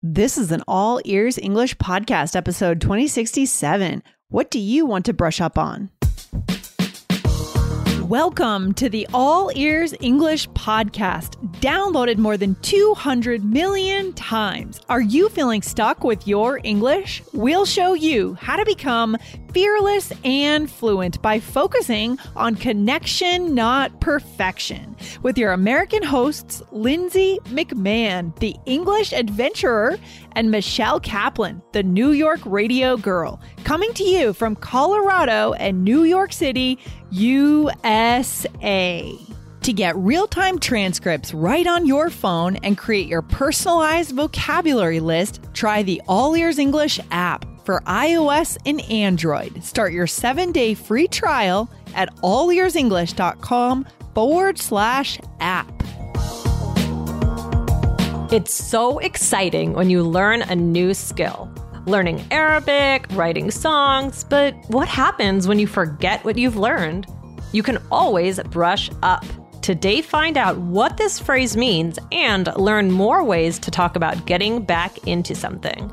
This is an all ears English podcast, episode 2067. What do you want to brush up on? Welcome to the All Ears English podcast, downloaded more than 200 million times. Are you feeling stuck with your English? We'll show you how to become fearless and fluent by focusing on connection, not perfection. With your American hosts, Lindsay McMahon, the English adventurer, and Michelle Kaplan, the New York radio girl, coming to you from Colorado and New York City, USA. To get real time transcripts right on your phone and create your personalized vocabulary list, try the All Ears English app for iOS and Android. Start your seven day free trial at allearsenglish.com forward slash app. It's so exciting when you learn a new skill. Learning Arabic, writing songs, but what happens when you forget what you've learned? You can always brush up. Today, find out what this phrase means and learn more ways to talk about getting back into something.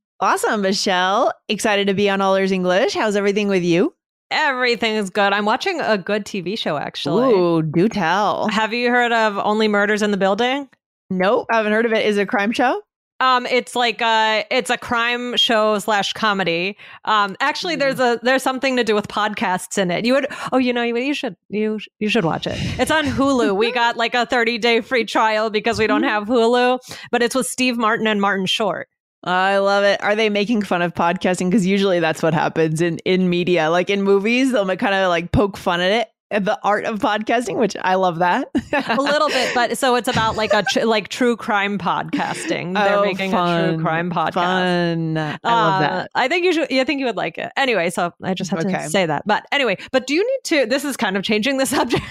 Awesome, Michelle. Excited to be on All Ears English. How's everything with you? Everything is good. I'm watching a good TV show, actually. Ooh, do tell. Have you heard of Only Murders in the Building? Nope, I haven't heard of it. Is it a crime show? Um, it's like a it's a crime show slash comedy. Um, actually, there's a there's something to do with podcasts in it. You would oh you know you, you should you you should watch it. It's on Hulu. we got like a 30 day free trial because we don't have Hulu, but it's with Steve Martin and Martin Short. I love it. Are they making fun of podcasting? Because usually that's what happens in in media, like in movies, they'll kind of like poke fun at it the art of podcasting, which I love that. a little bit, but so it's about like a tr- like true crime podcasting. They're Oh, making fun. a true crime podcast. Fun. I love Uh, that. I think you should. I think you would like it. Anyway, so I just had Okay. to say that. But anyway, but do you need to? This is kind of changing the subject.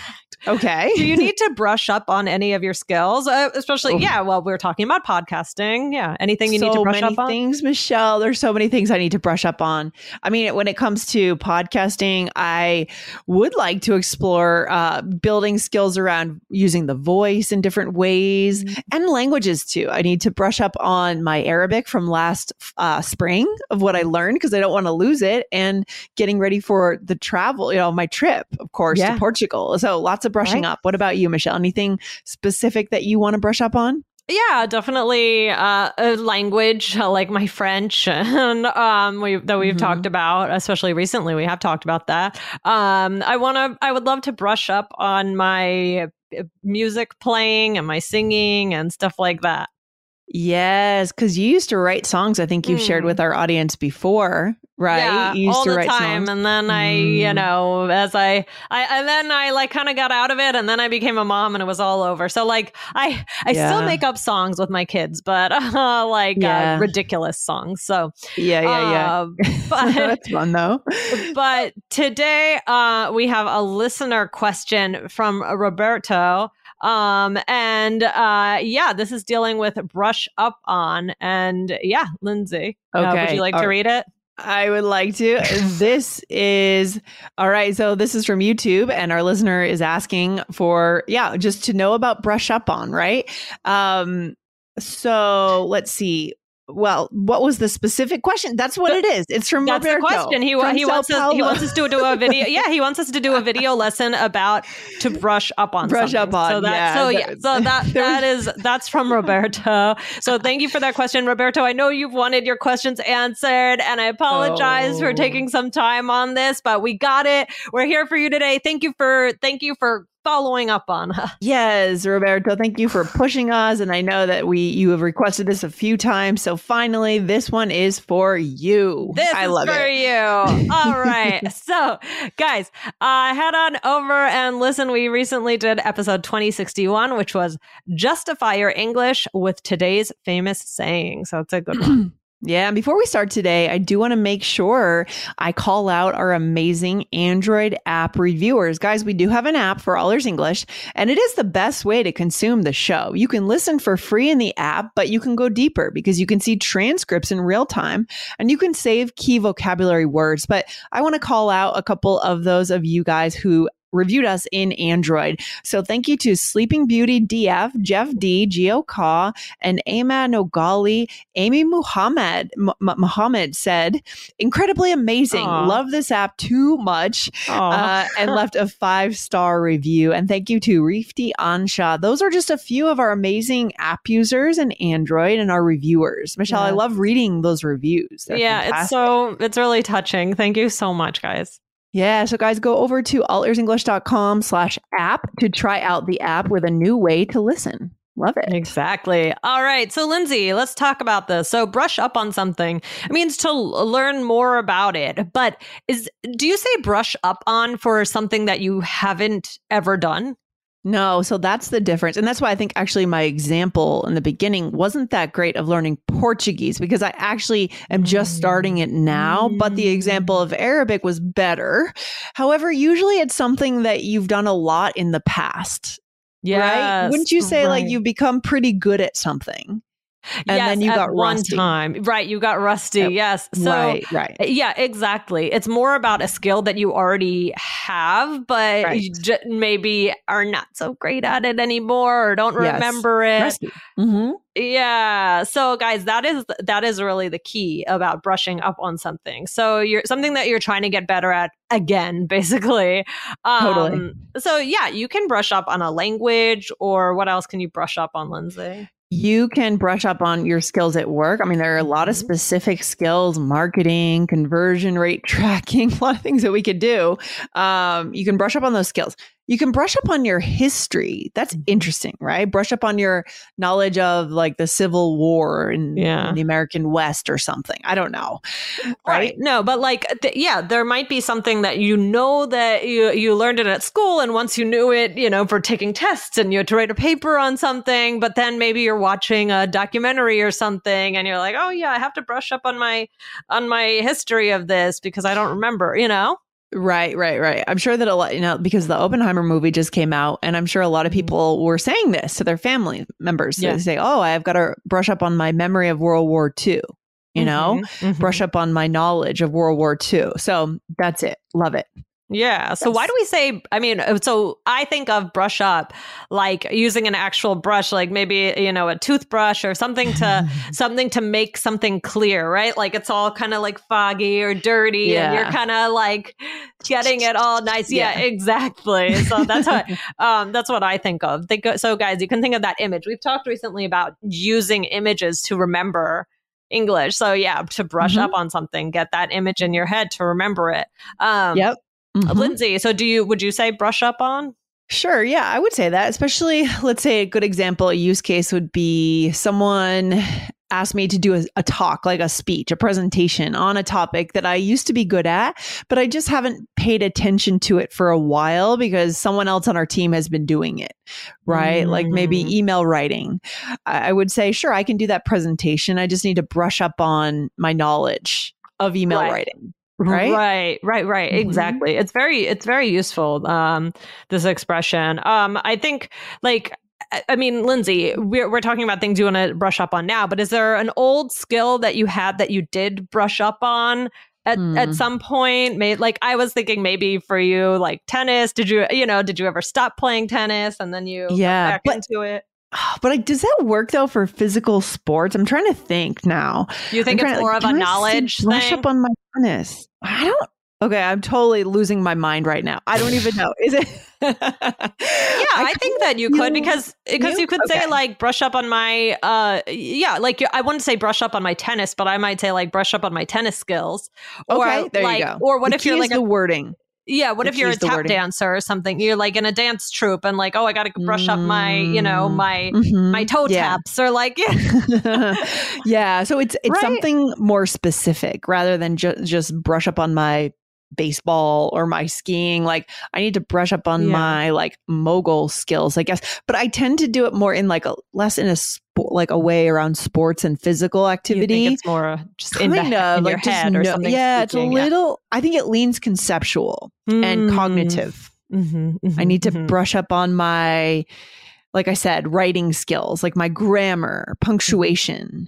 Okay. do you need to brush up on any of your skills? Uh, especially, Oof. yeah. Well, we're talking about podcasting. Yeah. Anything you need to brush up on? things, Michelle. There's so many things I need to brush up on. I mean, when it comes to podcasting, I would like to explore uh, building skills around using the voice in different ways Mm-hmm. and languages too. I need to brush up on my Arabic from last uh, spring of what I learned because I don't want to lose it and getting ready for the travel, you know, my trip, of course, Yeah. to Portugal. So lots of brushing Right. up. What about you, Michelle? Anything specific that you want to brush up on? Yeah, definitely uh, a language uh, like my French, and um, we that we've Mhm. talked about, especially recently. We have talked about that. Um, I want to. I would love to brush up on my uh, music playing and my singing and stuff like that. Yes, because you used to write songs. I think you've shared Mm. with our audience before, right? Yeah, you used all to the write time. songs. And then I, you Mm. know, as I, I, and then I like kind of got out of it, and then I became a mom, and it was all over. So like, I, I still make up songs with my kids, but uh, like Yeah. uh, ridiculous songs. So Yeah, yeah, yeah. uh, but That's fun though. but today uh, we have a listener question from Roberto. Um, and uh, yeah, this is dealing with brush up on. And yeah, Lindsay, uh, would you like all to read it? I would like to. this is all right. So this is from YouTube, and our listener is asking for yeah, just to know about brush up on right. Um, so let's see well, what was the specific question? That's what it is. It's from That's Roberto. the question. He, he wants us, he wants us to do a video. yeah, he wants us to do a video lesson about to brush up on brush something. up on. So that, yeah, so yeah, so that that is that's from Roberto. So thank you for that question, Roberto. I know you've wanted your questions answered, and I apologize oh. for taking some time on this, but we got it. We're here for you today. Thank you for thank you for following up on. yes, Roberto, thank you for pushing us. And I know that we you have requested this a few times. So finally, this one is for you. This I is love for it. you. All right. so, guys, uh, head on over and listen. We recently did episode 2061, which was Justify Your English with today's famous saying. So it's a good one. Yeah, and before we start today, I do want to make sure I call out our amazing Android app reviewers. Guys, we do have an app for All Ears English, and it is the best way to consume the show. You can listen for free in the app, but you can go deeper because you can see transcripts in real time and you can save key vocabulary words. But I want to call out a couple of those of you guys who reviewed us in Android. So thank you to Sleeping Beauty DF, Jeff D, Gio Ka, and Ahmad Nogali. Amy Muhammad M- Muhammad said, incredibly amazing. Aww. Love this app too much. Uh, and left a five star review. And thank you to Rifti Ansha. Those are just a few of our amazing app users and Android and our reviewers. Michelle, yeah. I love reading those reviews. They're yeah, fantastic. it's so it's really touching. Thank you so much, guys. Yeah. So guys, go over to allearsenglish.com slash app to try out the app with a new way to listen. Love it. Exactly. All right. So, Lindsay, let's talk about this. So, brush up on something. It means to learn more about it. But is do you say brush up on for something that you haven't ever done? No, so that's the difference. And that's why I think actually my example in the beginning wasn't that great of learning Portuguese because I actually am just starting it now, but the example mm. of Arabic was better. However, usually it's something that you've done a lot in the past. Yeah. Right? Wouldn't you say right. like you become pretty good at something? And yes, then you got one time. Right you got rusty yep. yes. So right, right. yeah exactly. It's more about a skill that you already have but right. you j- maybe are not so great at it anymore or don't yes. remember it. Mm-hmm. yeah so guys that is that is really the key about brushing up on something. So you're something that you're trying to get better at again basically. Um, totally so yeah you can brush up on a language or what else can you brush up on lindsay you can brush up on your skills at work. I mean, there are a lot of mm-hmm. specific skills, marketing, conversion rate tracking, a lot of things that we could do. Um, you can brush up on those skills. You can brush up on your history. That's mm-hmm. interesting, right? Brush up on your knowledge of like the Civil War in, yeah. the American West or something. I don't know. Right? right. No, but like, th- yeah, there might be something that you know that you, you learned it at school. And once you knew it, you know, for taking tests and you had to write a paper on something, but then maybe you're watching a documentary or something and you're like, oh yeah, I have to brush up on my, on my history of this because I don't remember, you know? Right, right, right. I'm sure that a lot, you know, because the Oppenheimer movie just came out, and I'm sure a lot of mm-hmm. people were saying this to their family members. Yeah. They say, "Oh, I've got to brush up on my memory of World War II." You mm-hmm, know, mm-hmm. brush up on my knowledge of World War II. So that's it. Love it. Yeah. So yes. why do we say, I mean, uh, so I think of brush up like using an actual brush, like maybe, you know, a toothbrush or something to, something to make something clear, right? Like it's all kind of like foggy or dirty yeah. and you're kind of like getting it all nice. Yeah, yeah exactly. So that's what, um, that's what I think of. Think, so guys, you can think of that image. We've talked recently about using images to remember English. So yeah, to brush mm-hmm. up on something, get that image in your head to remember it. Um, yep. Mm-hmm. Lindsay, so do you would you say brush up on? Sure, yeah, I would say that. Especially, let's say a good example, a use case would be someone asked me to do a, a, talk, like a speech, a presentation on a topic that I used to be good at, but I just haven't paid attention to it for a while because someone else on our team has been doing it, right? Mm. Like maybe mm. email writing. I, I would say, sure, I can do that presentation. I just need to brush up on my knowledge of email right. writing right? Right right right. Mm-hmm. exactly. It's very it's very useful um this expression. Um i think like I mean, Lindsay, we're, we're talking about things you want to brush up on now, but is there an old skill that you had that you did brush up on at, Hmm. at some point? May like i was thinking maybe for you like tennis did you you know did you ever stop playing tennis and then you Yeah, back but- into it But like, does that work though for physical sports? I'm trying to think now. you think I'm it's trying more like, of a I knowledge brush thing up on my tennis. I don't. Okay, I'm totally losing my mind right now. I don't even know. Is it? yeah, yeah i, think that you could because because you? you could say like brush up on my uh yeah like i wouldn't say brush up on my tennis but i might say like brush up on my tennis skills or Okay, there you like go. or what The if you're like is a the wording? Yeah, what if you're a key is the tap wording. dancer or something? You're like in a dance troupe and like, oh, I got to brush up my, you know, Mm, my mhm, my toe yeah. taps or like, yeah, yeah, so it's it's Right. something more specific rather than just just brush up on my baseball or my skiing like i need to brush up on Yeah. my like mogul skills i guess but i tend to do it more in like a less in a sport like a way around sports and physical activity think it's more uh, just in, kind the, of in like your just head or something. yeah it's a speaking, yeah. little i think it leans conceptual and Mm, cognitive mhm, mhm, I need to mhm. brush up on my, like I said, writing skills, like my grammar, punctuation.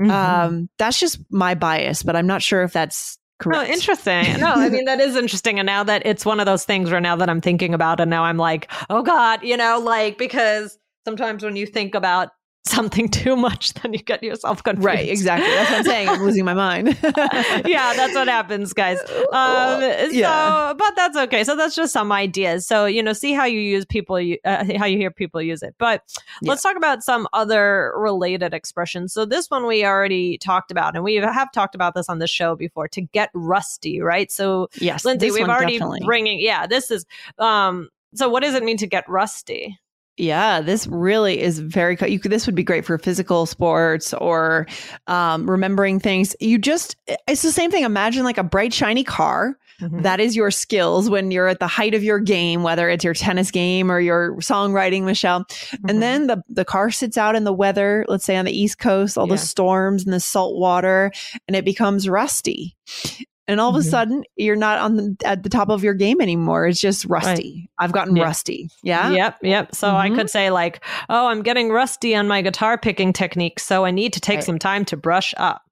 Mhm. Um, that's just my bias, but I'm not sure if that's Oh, correct. interesting. No, I mean that is interesting. And now that it's one of those things where now that I'm thinking about it, now I'm like, oh God, you know, like because sometimes when you think about something too much, then you get yourself confused. Right, exactly. That's what I'm saying. I'm losing my mind. yeah, that's what happens, guys. Um, so, Yeah. but that's okay. So that's just some ideas. So you know, see how you use people, uh, how you hear people use it. But let's talk about some other related expressions. So this one we already talked about, and we have talked about this on the show before. To get rusty, right? So yes, Lindsay, we've already definitely. bringing. Yeah, this is. Um, so what does it mean to get rusty? Yeah, this really is very. You could, this would be great for physical sports or um, remembering things. You just, it's the same thing. Imagine like a bright, shiny car. Mhm. That is your skills when you're at the height of your game, whether it's your tennis game or your songwriting, Michelle. Mhm. And then the the car sits out in the weather, let's say on the East Coast, all Yeah. the storms and the salt water, and it becomes rusty. And all of a sudden, you're not on the at the top of your game anymore. It's just rusty. I've gotten Yeah. rusty. Yeah. Yep, yep. So I Mhm. could say like, "Oh, I'm getting rusty on my guitar picking technique, so I need to take Right. some time to brush up."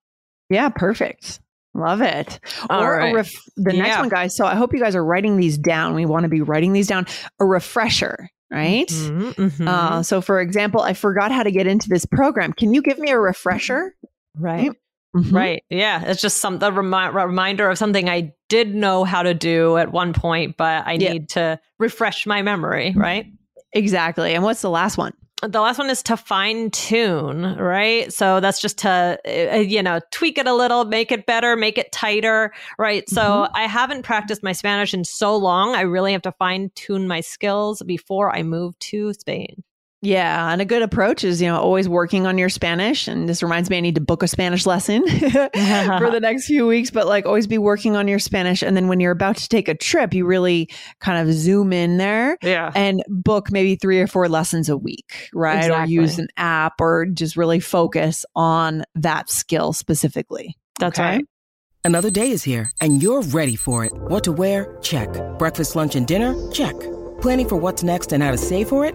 Yeah, perfect. Love it. All or right. a ref- the next Yeah. one, guys. So I hope you guys are writing these down. We want to be writing these down. A refresher, right? Mhm, mhm. Uh, so, for example, I forgot how to get into this program. Can you give me a refresher? right, Mhm. right. Yeah, it's just some the remi- reminder of something I did know how to do at one point, but I Yeah. need to refresh my memory. Right. Exactly. And what's the last one? the last one is to fine tune, right? So that's just to, uh, you know, tweak it a little, make it better, make it tighter, right? So Mhm. I haven't practiced my Spanish in so long. I really have to fine tune my skills before I move to Spain. Yeah, and a good approach is, you know, always working on your Spanish. And this reminds me, I need to book a Spanish lesson for the next few weeks, but like always be working on your Spanish. And then when you're about to take a trip, you really kind of zoom in there Yeah. and book maybe three or four lessons a week, right? Exactly. Or use an app or just really focus on that skill specifically. That's Okay? right. Another day is here, and you're ready for it. What to wear? Check. Breakfast, lunch, and dinner? Check. Planning for what's next and how to save for it?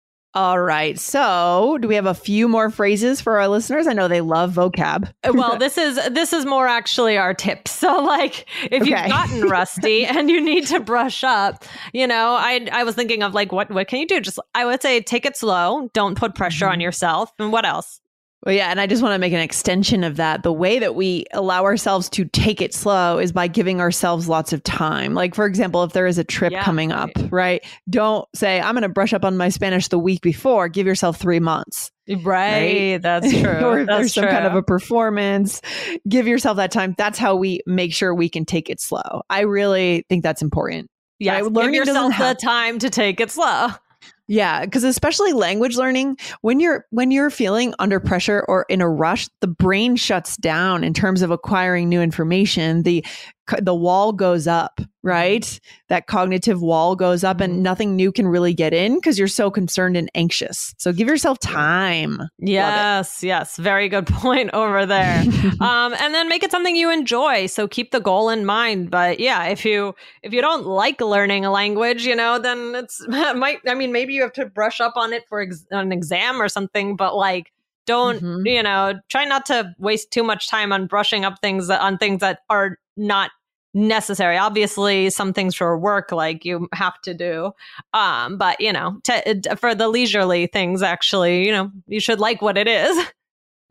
All right. So, do we have a few more phrases for our listeners? I know they love vocab. well, this is this is more actually our tips. So like if you've gotten rusty and you need to brush up, you know, I I was thinking of like what what can you do? Just I would say take it slow, don't put pressure Mm-hmm. on yourself. And what else? Well, yeah, and I just want to make an extension of that. The way that we allow ourselves to take it slow is by giving ourselves lots of time. Like, for example, if there is a trip Yeah, coming up, right? Don't say, I'm going to brush up on my Spanish the week before. Give yourself three months. Right, that's true. or if that's there's some kind of a performance, give yourself that time. That's how we make sure we can take it slow. I really think that's important. Yeah, right, give learning doesn't yourself the time to take it slow. Yeah, because especially language learning, when you're when you're feeling under pressure or in a rush, the brain shuts down in terms of acquiring new information. The the wall goes up, right? That cognitive wall goes up and nothing new can really get in because you're so concerned and anxious. So give yourself time. Yes, yes. Very good point over there. um, and then make it something you enjoy. So keep the goal in mind. But yeah, if you if you don't like learning a language, you know, then it's might I mean maybe you have to brush up on it for ex- an exam or something, but like don't Mhm. you know try not to waste too much time on brushing up things that, on things that are not necessary obviously some things for work like you have to do um but you know to, for the leisurely things actually you know you should like what it is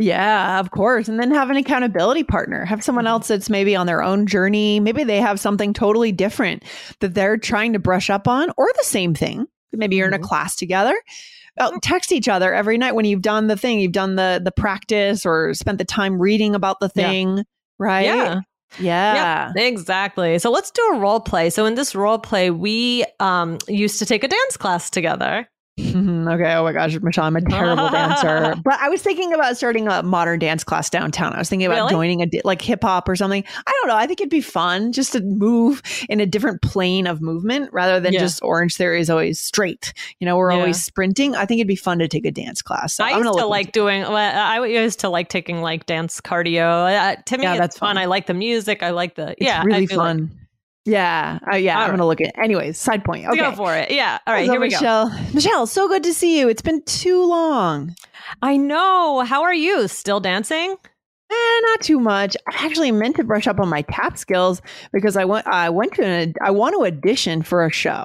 Yeah, of course. And then have an accountability partner. Have someone else that's maybe on their own journey. Maybe they have something totally different that they're trying to brush up on or the same thing. Maybe you're in a Mhm. class together. Oh, text each other every night when you've done the thing, you've done the the practice or spent the time reading about the Yeah. thing, right? yeah Yeah. Yep, exactly. So let's do a role play. So in this role play, we um, used to take a dance class together. Okay. Oh my gosh, Michelle, I'm a terrible dancer. But I was thinking about starting a modern dance class downtown. I was thinking about Really? joining a like hip hop or something. I don't know. I think it'd be fun just to move in a different plane of movement rather than Yeah. just Orange Theory is always straight. You know, we're Yeah. always sprinting. I think it'd be fun to take a dance class. So I I'm used gonna like doing. Well, I used to like taking like dance cardio. Uh, to me, Yeah, it's that's fun. fun. I like the music. I like the It's yeah. I really do like- fun. Yeah. Uh, yeah. All I'm right. gonna look at. Anyways, side point. Okay. Go for it. Yeah. All right. So, here we go. Michelle. Michelle, so good to see you. It's been too long. I know. How are you? Still dancing? Eh, not too much. I actually meant to brush up on my tap skills because I went. I went to an. I want to audition for a show.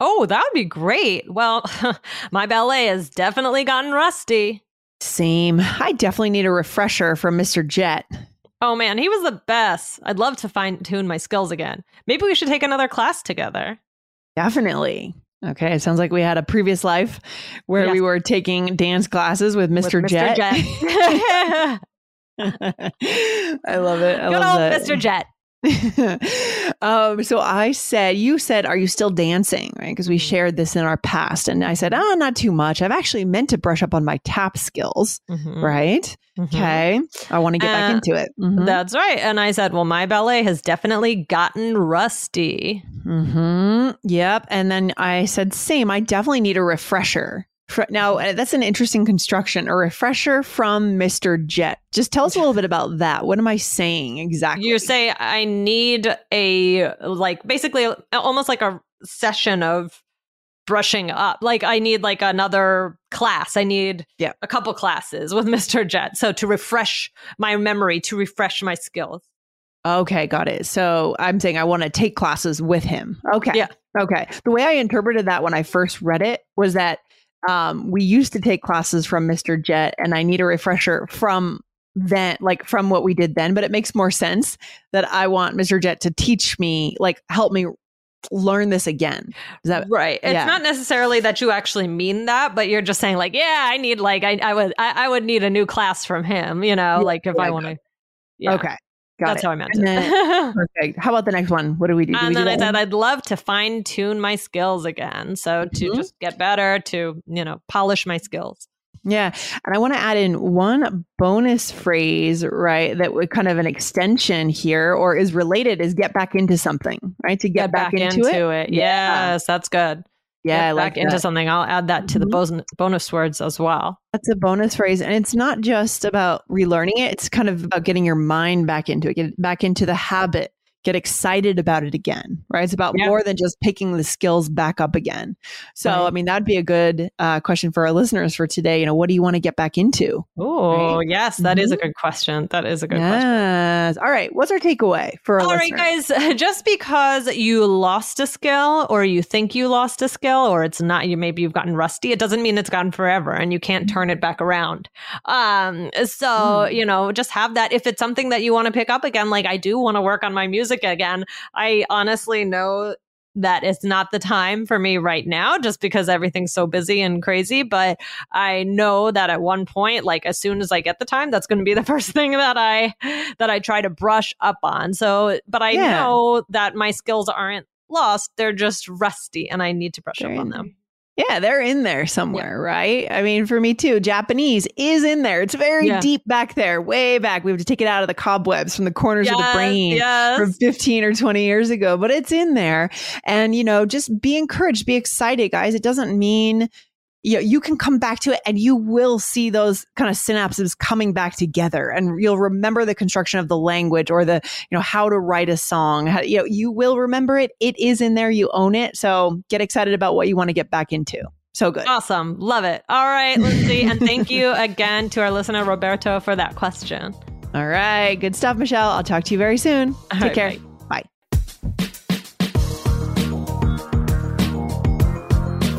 Oh, that would be great. Well, my ballet has definitely gotten rusty. Same. I definitely need a refresher from Mr. Jet. Oh man, he was the best. I'd love to fine tune my skills again. Maybe we should take another class together. Definitely. Okay, it sounds like we had a previous life where Yes. we were taking dance classes with Mr. With Jet. Jet. I love it. I Good love old that. Mr. Jet. um, so I said, you said, are you still dancing? Right? Because we Mm-hmm. shared this in our past. And I said, oh, not too much. I've actually meant to brush up on my tap skills. Mhm. Right. Mhm. Okay. I want to get back Uh, into it. Mhm. That's right. And I said, well, my ballet has definitely gotten rusty. hmm Yep. And then I said, same. I definitely need a refresher. Now, uh, that's an interesting construction. A refresher from Mr. Jet. Just tell us a little bit about that. What am I saying exactly? You say, I need a, like, basically almost like a session of brushing up. Like, I need like another class. I need Yeah. a couple classes with Mr. Jet. So to refresh my memory, to refresh my skills. Okay, got it. So I'm saying I want to take classes with him. Okay. Yeah. Okay. The way I interpreted that when I first read it was that um, we used to take classes from Mr. Jet, and I need a refresher from then, like from what we did then. But it makes more sense that I want Mr. Jet to teach me, like help me learn this again. Is that Right. It's yeah. not necessarily that you actually mean that, but you're just saying like, yeah, I need like I, I would I, I would need a new class from him, you know, Yeah, like if yeah, I want to okay? Got That's it. how I meant it. Perfect. How about the next one? What do we do? do and do then I said, one? I'd love to fine tune my skills again. So to Mhm. just get better, to, you know, polish my skills. Yeah. And I want to add in one bonus phrase, right? That would kind of an extension here or is related is get back into something, right? To get, back, into, it. Yeah. Yes, that's good. Yeah. I like back into that. something. I'll add that to the Mhm. bonus bonus words as well. That's a bonus phrase. And it's not just about relearning it, it's kind of about getting your mind back into it, get back into the habit, get excited about it again, right? It's about Yeah. more than just picking the skills back up again. So, Right. I mean, that'd be a good uh, question for our listeners for today. You know, what do you want to get back into? Oh, Right. yes, that is a Mm-hmm. good question. That is a good question. All right. What's our takeaway for our All right, listeners? guys, just because you lost a skill or you think you lost a skill or it's not you maybe you've gotten rusty, it doesn't mean it's gone forever and you can't turn it back around. Um so, Mm. you know, just have that if it's something that you want to pick up again like I do want to work on my music again. I honestly know that it's not the time for me right now just because everything's so busy and crazy but i know that at one point like as soon as i get the time that's going to be the first thing that i that i try to brush up on so but i Yeah. know that my skills aren't lost they're just rusty and i need to brush up on them Yeah, they're in there somewhere, yeah. right? I mean, for me too, Japanese is in there. It's very yeah. deep back there, way back. We have to take it out of the cobwebs from the corners yes, of the brain yes. from 15 or 20 years ago, but it's in there. And, you know, just be encouraged, be excited, guys. It doesn't mean you know, you can come back to it and you will see those kind of synapses coming back together and you'll remember the construction of the language or the, you know, how to write a song. How, you know, you will remember it. It is in there. You own it. So get excited about what you want to get back into. So good. Awesome. Love it. All right, Lindsay. and thank you again to our listener, Roberto, for that question. All right. Good stuff, Michelle. I'll talk to you very soon. All Take right, care. Bye.